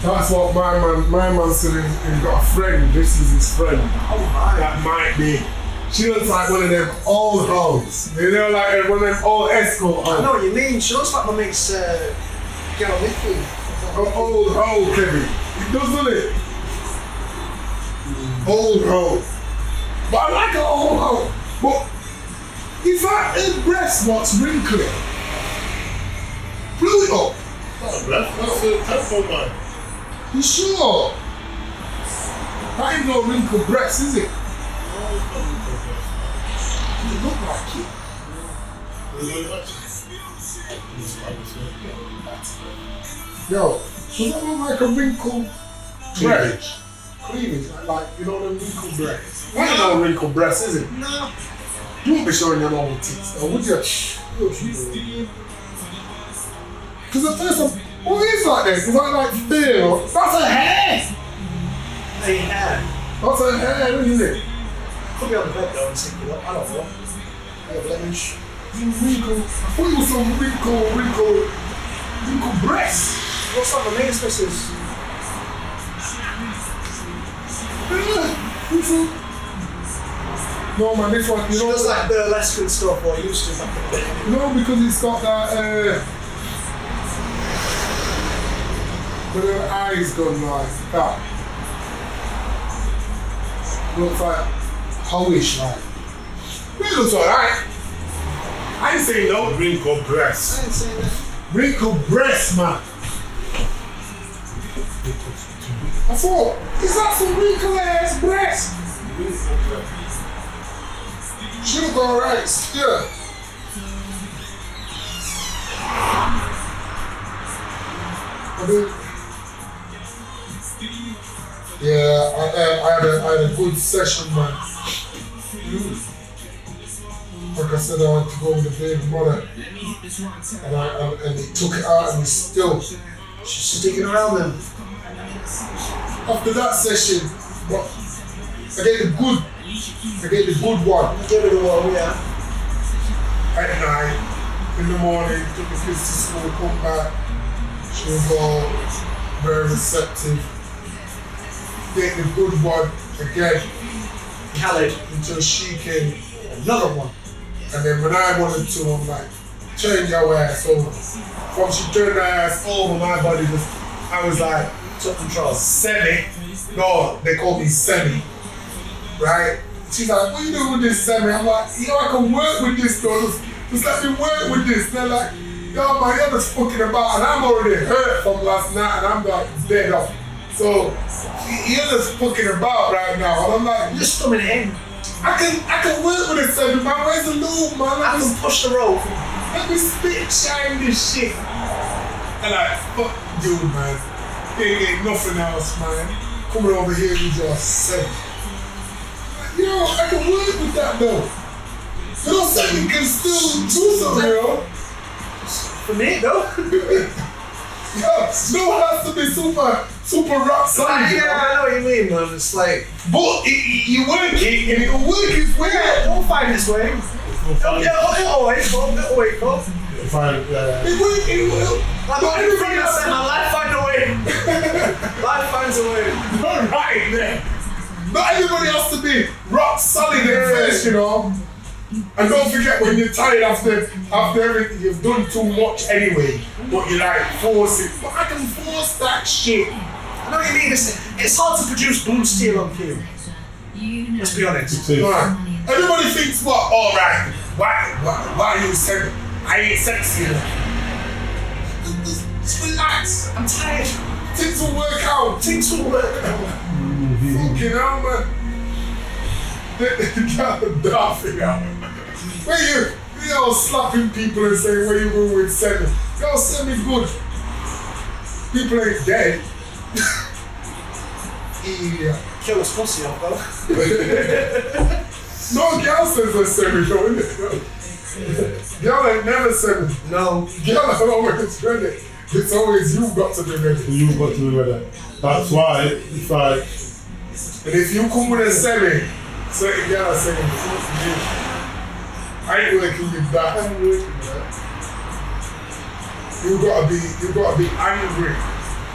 That's what my man, my man said. He he got a friend. This is his friend. Oh my. That might be. She looks like one of them old hoes. You know, like one of them old escort I know what you mean. She looks like my mate's uh, girl Nicky. An old hoe, Kevin. It does, doesn't it? Old hoe. But I like an old hoe. But if I her breast what's wrinkly, blew it up. Oh, that's, that's a tempo man. You sure? That ain't no wrinkled breast, is it? It look like it. Yo, does that look like a wrinkled breast? Cleavage, like you know the wrinkled breasts. That ain't no wrinkled breast, is it? No. You won't be showing your normal tits, though, would you? Because at first I'm, what is that then? Because I like feel, that's a hair! Hey, hair. That's a hair, isn't it? Could be on the bed though and stick it up. I don't know. Yeah, blemish. Wrinkle, I thought it was some wrinkle, wrinkle, wrinkle breast. What's like my mate's missus? No man, this one, you She know, does like burlesque and stuff, or used to back in the day. No, because it's got that, uh, with her eyes gone like that. Looks like hoish like. It looks alright. I ain't saying no. Wrinkle breast. I ain't saying that. Wrinkled breast, man. I thought, is that some wrinkled ass breast? She look alright, yeah. I mean, yeah, I, I, I, had a, I had a good session, man. Like I said, I had to go with the baby mother, and, I, and, and he took it out and he's still. She's sticking around then. After that session, what? I get the good, I get the good one. Give it a whirl, yeah. at night, in the morning, took the kids to school, come back. She was all very receptive. Get the good one again Khaled. until she came, another one. And then when I wanted to, I'm like, turn your ass over. From she turned her ass over, my body was, I was like, Took control. semi. No, they call me semi. Right? She's like, what you doing with this semi? I'm like, yo, I can work with this though. Just, just let me work with this. They're like, yo, man, you're just fucking about. And I'm already hurt from last night and I'm like dead off. So you're just fucking about right now. And I'm like, You're just it in. I can I can work with man. Where's the lube, man? Let I can push the rope. let me spit shine this shit. And like, fuck you, man. Ain't, ain't nothing else, man. Coming over here with your semi. Yo, I can work with that though. You know, semi can still do something, yo. For me, though. Yo, no has to be super, super rock solid, yeah. I know what you mean, man. It's like, But it, it, you work it and it'll work its way yeah, out. we'll find this way. Fine. Yeah, oh, it'll always go, it'll always go. Fine. Uh, It work, it will. Like, But everybody I else said, man, life finds a way. life finds a way. All right then. Not everybody has to be rock solid at first, you know. And don't forget when you're tired after after everything you've done too much anyway, but you like force it. But I can force that shit. I know what you mean. It's, it's hard to produce blue steel on cue. Let's be honest. Right. Everybody thinks what? All right. Why? Why? Why you said I ain't sexy enough? Just- relax. I'm tired. Things will work out. Things will work. Out. Fucking hell, man. Laughing out. Where you, you know, slapping people and saying, where you going with? Yo, Semi is good. People ain't dead. yeah. Kill us pussy off, though. No girl says a Semi, though, innit? Girl ain't never Semi. No. Girl ain't always ready. It's always you got to be ready. You've got to be ready. That's why it's like, And if you come with a semi, certain girl are saying, fuck you. I ain't working with that. I'm working with that. You gotta be, you gotta be angry.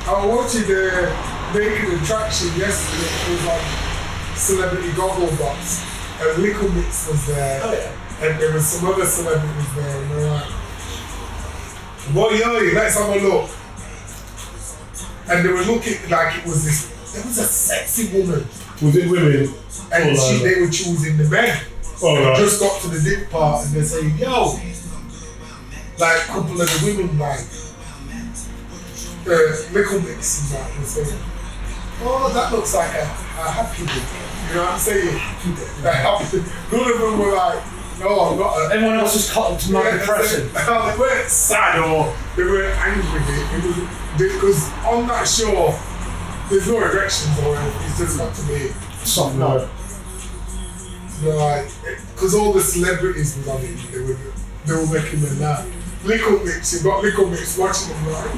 I was watching the Naked Attraction yesterday. Was like Celebrity Gogglebox. And Little Mix was there. Oh, yeah. And there was some other celebrities there. And they're like, what yo, let's have a look. And they were looking like it was this, there was a sexy woman. Was it women? And she, they were choosing the men. Oh, They right. just got to the dick part and they're saying, yo, like a couple of the women, like, uh, Little Mix were saying, oh, that looks like a, a happy dick. You know what I'm saying? Happy None of them were like, no, not a. Everyone else is cotton to my Yeah, depression. they weren't sad or they weren't angry. It was because on that show, there's no erections or anything. It's just got to be Soft No. no. like, eh, because all the celebrities was on it, they were, they were making me laugh. Little Mix, you got Little Mix watching them like,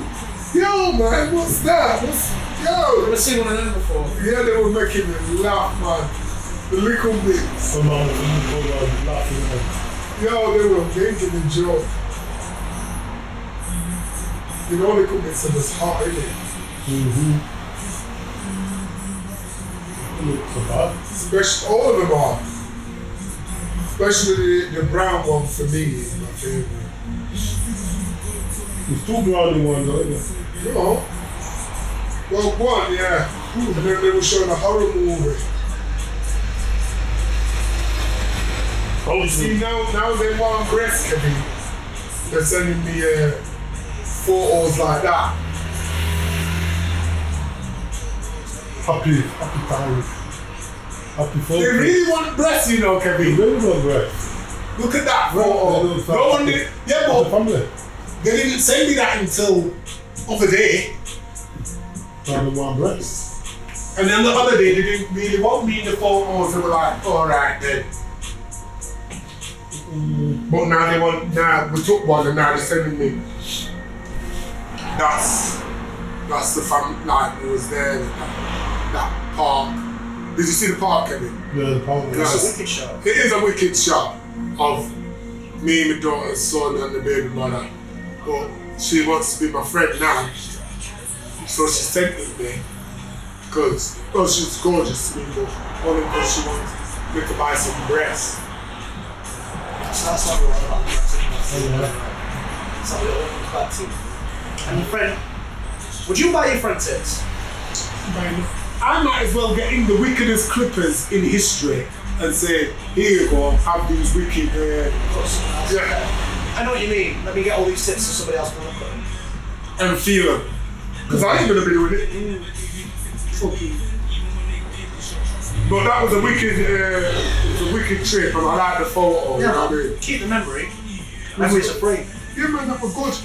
yo man, what's that? What's, yo? Never seen one of them before. Yeah, they were making me laugh, man. The Little Mix. Some of the people were laughing. Yo, they were making a joke. You know, Little Mix was hot, innit? Mm-hmm. Look so bad. Especially, all of them are. Especially the, the brown one for me is my favorite. There's two brownie ones, aren't there? No. Well, one, yeah. And then they were showing a horror movie. Oh, See, now, now they want breast Kevin. They're sending me uh, photos like that. happy, happy times. Happy photos. They really want breasts, you know, They Kevin. really want breath. Look at that They photo. don't No one did. Yeah, The but family. they didn't send me that until other day. Trying to want breath. And then the other day, they didn't really want me in the photos. They were like, all right then. But now they want, now we took one and now they're sending me. That's, that's the fam, like, it was there, that, that park. Did you see the park, Kevin? Yeah, the family. Yeah. It's a wicked show. It is a wicked shot of me and my daughter's son and the baby mother. But she wants to be my friend now. So she sent it me. Because, oh, she's gorgeous to me, but only because she wants me to buy some breasts. So that's what we're all about. Yeah. That's we all comes back to. And your friend, would you buy your friend tits? I might as well get in the wickedest clippers in history and say, here you go, have these wicked. Uh, yeah. I know what you mean. Let me get all these tits so somebody else can look at them. and feel them. Because I ain't gonna be doing it. Fucking. But that was a wicked, uh, it was a wicked trip, and I like the photo. you know what I mean? keep the memory. Memories are free. Yeah, man, that was good.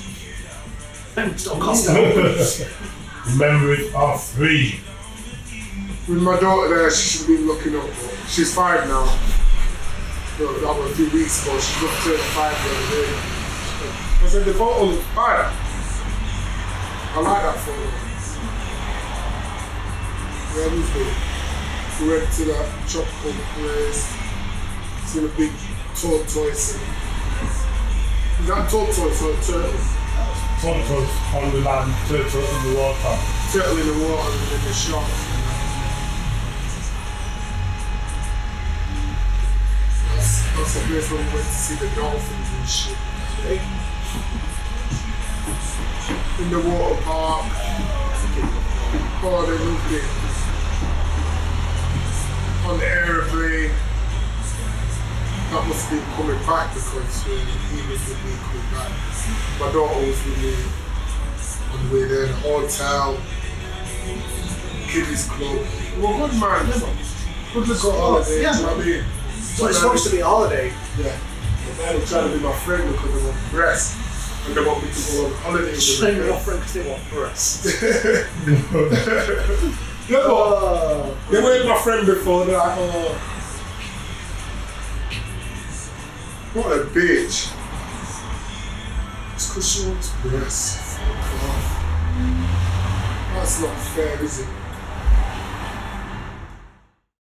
Memories don't cost them. Memories are free. With my daughter there, she should have been looking up. She's five now. That was a few weeks ago. She at five the other day. I said the photo looks fire. I like that photo. Yeah, it was good. We went to that tropical place. Seen a big tortoise. And, is that tortoise or turtle? Tortoise on the land, turtle in the water. Turtle in the water and in the shop. That's, that's the place where we went to see the dolphins and shit. In the water park. Oh, they loved it. On the aeroplane. That must be coming back because he was with me coming back. My daughter was with me on the way there, the hotel, kiddies club. Well, good man. Good little holiday, oh, yeah. you know what I mean? So it's supposed to be a holiday. Yeah. But now they're trying to be my friend because they want breasts. And they want me to go on holiday with Shame them. your friend because they want breasts. Yeah, but Oh. they weren't my friend before. They're like, oh. What a bitch. It's because she wants breasts. Fuck off. That's not fair, is it?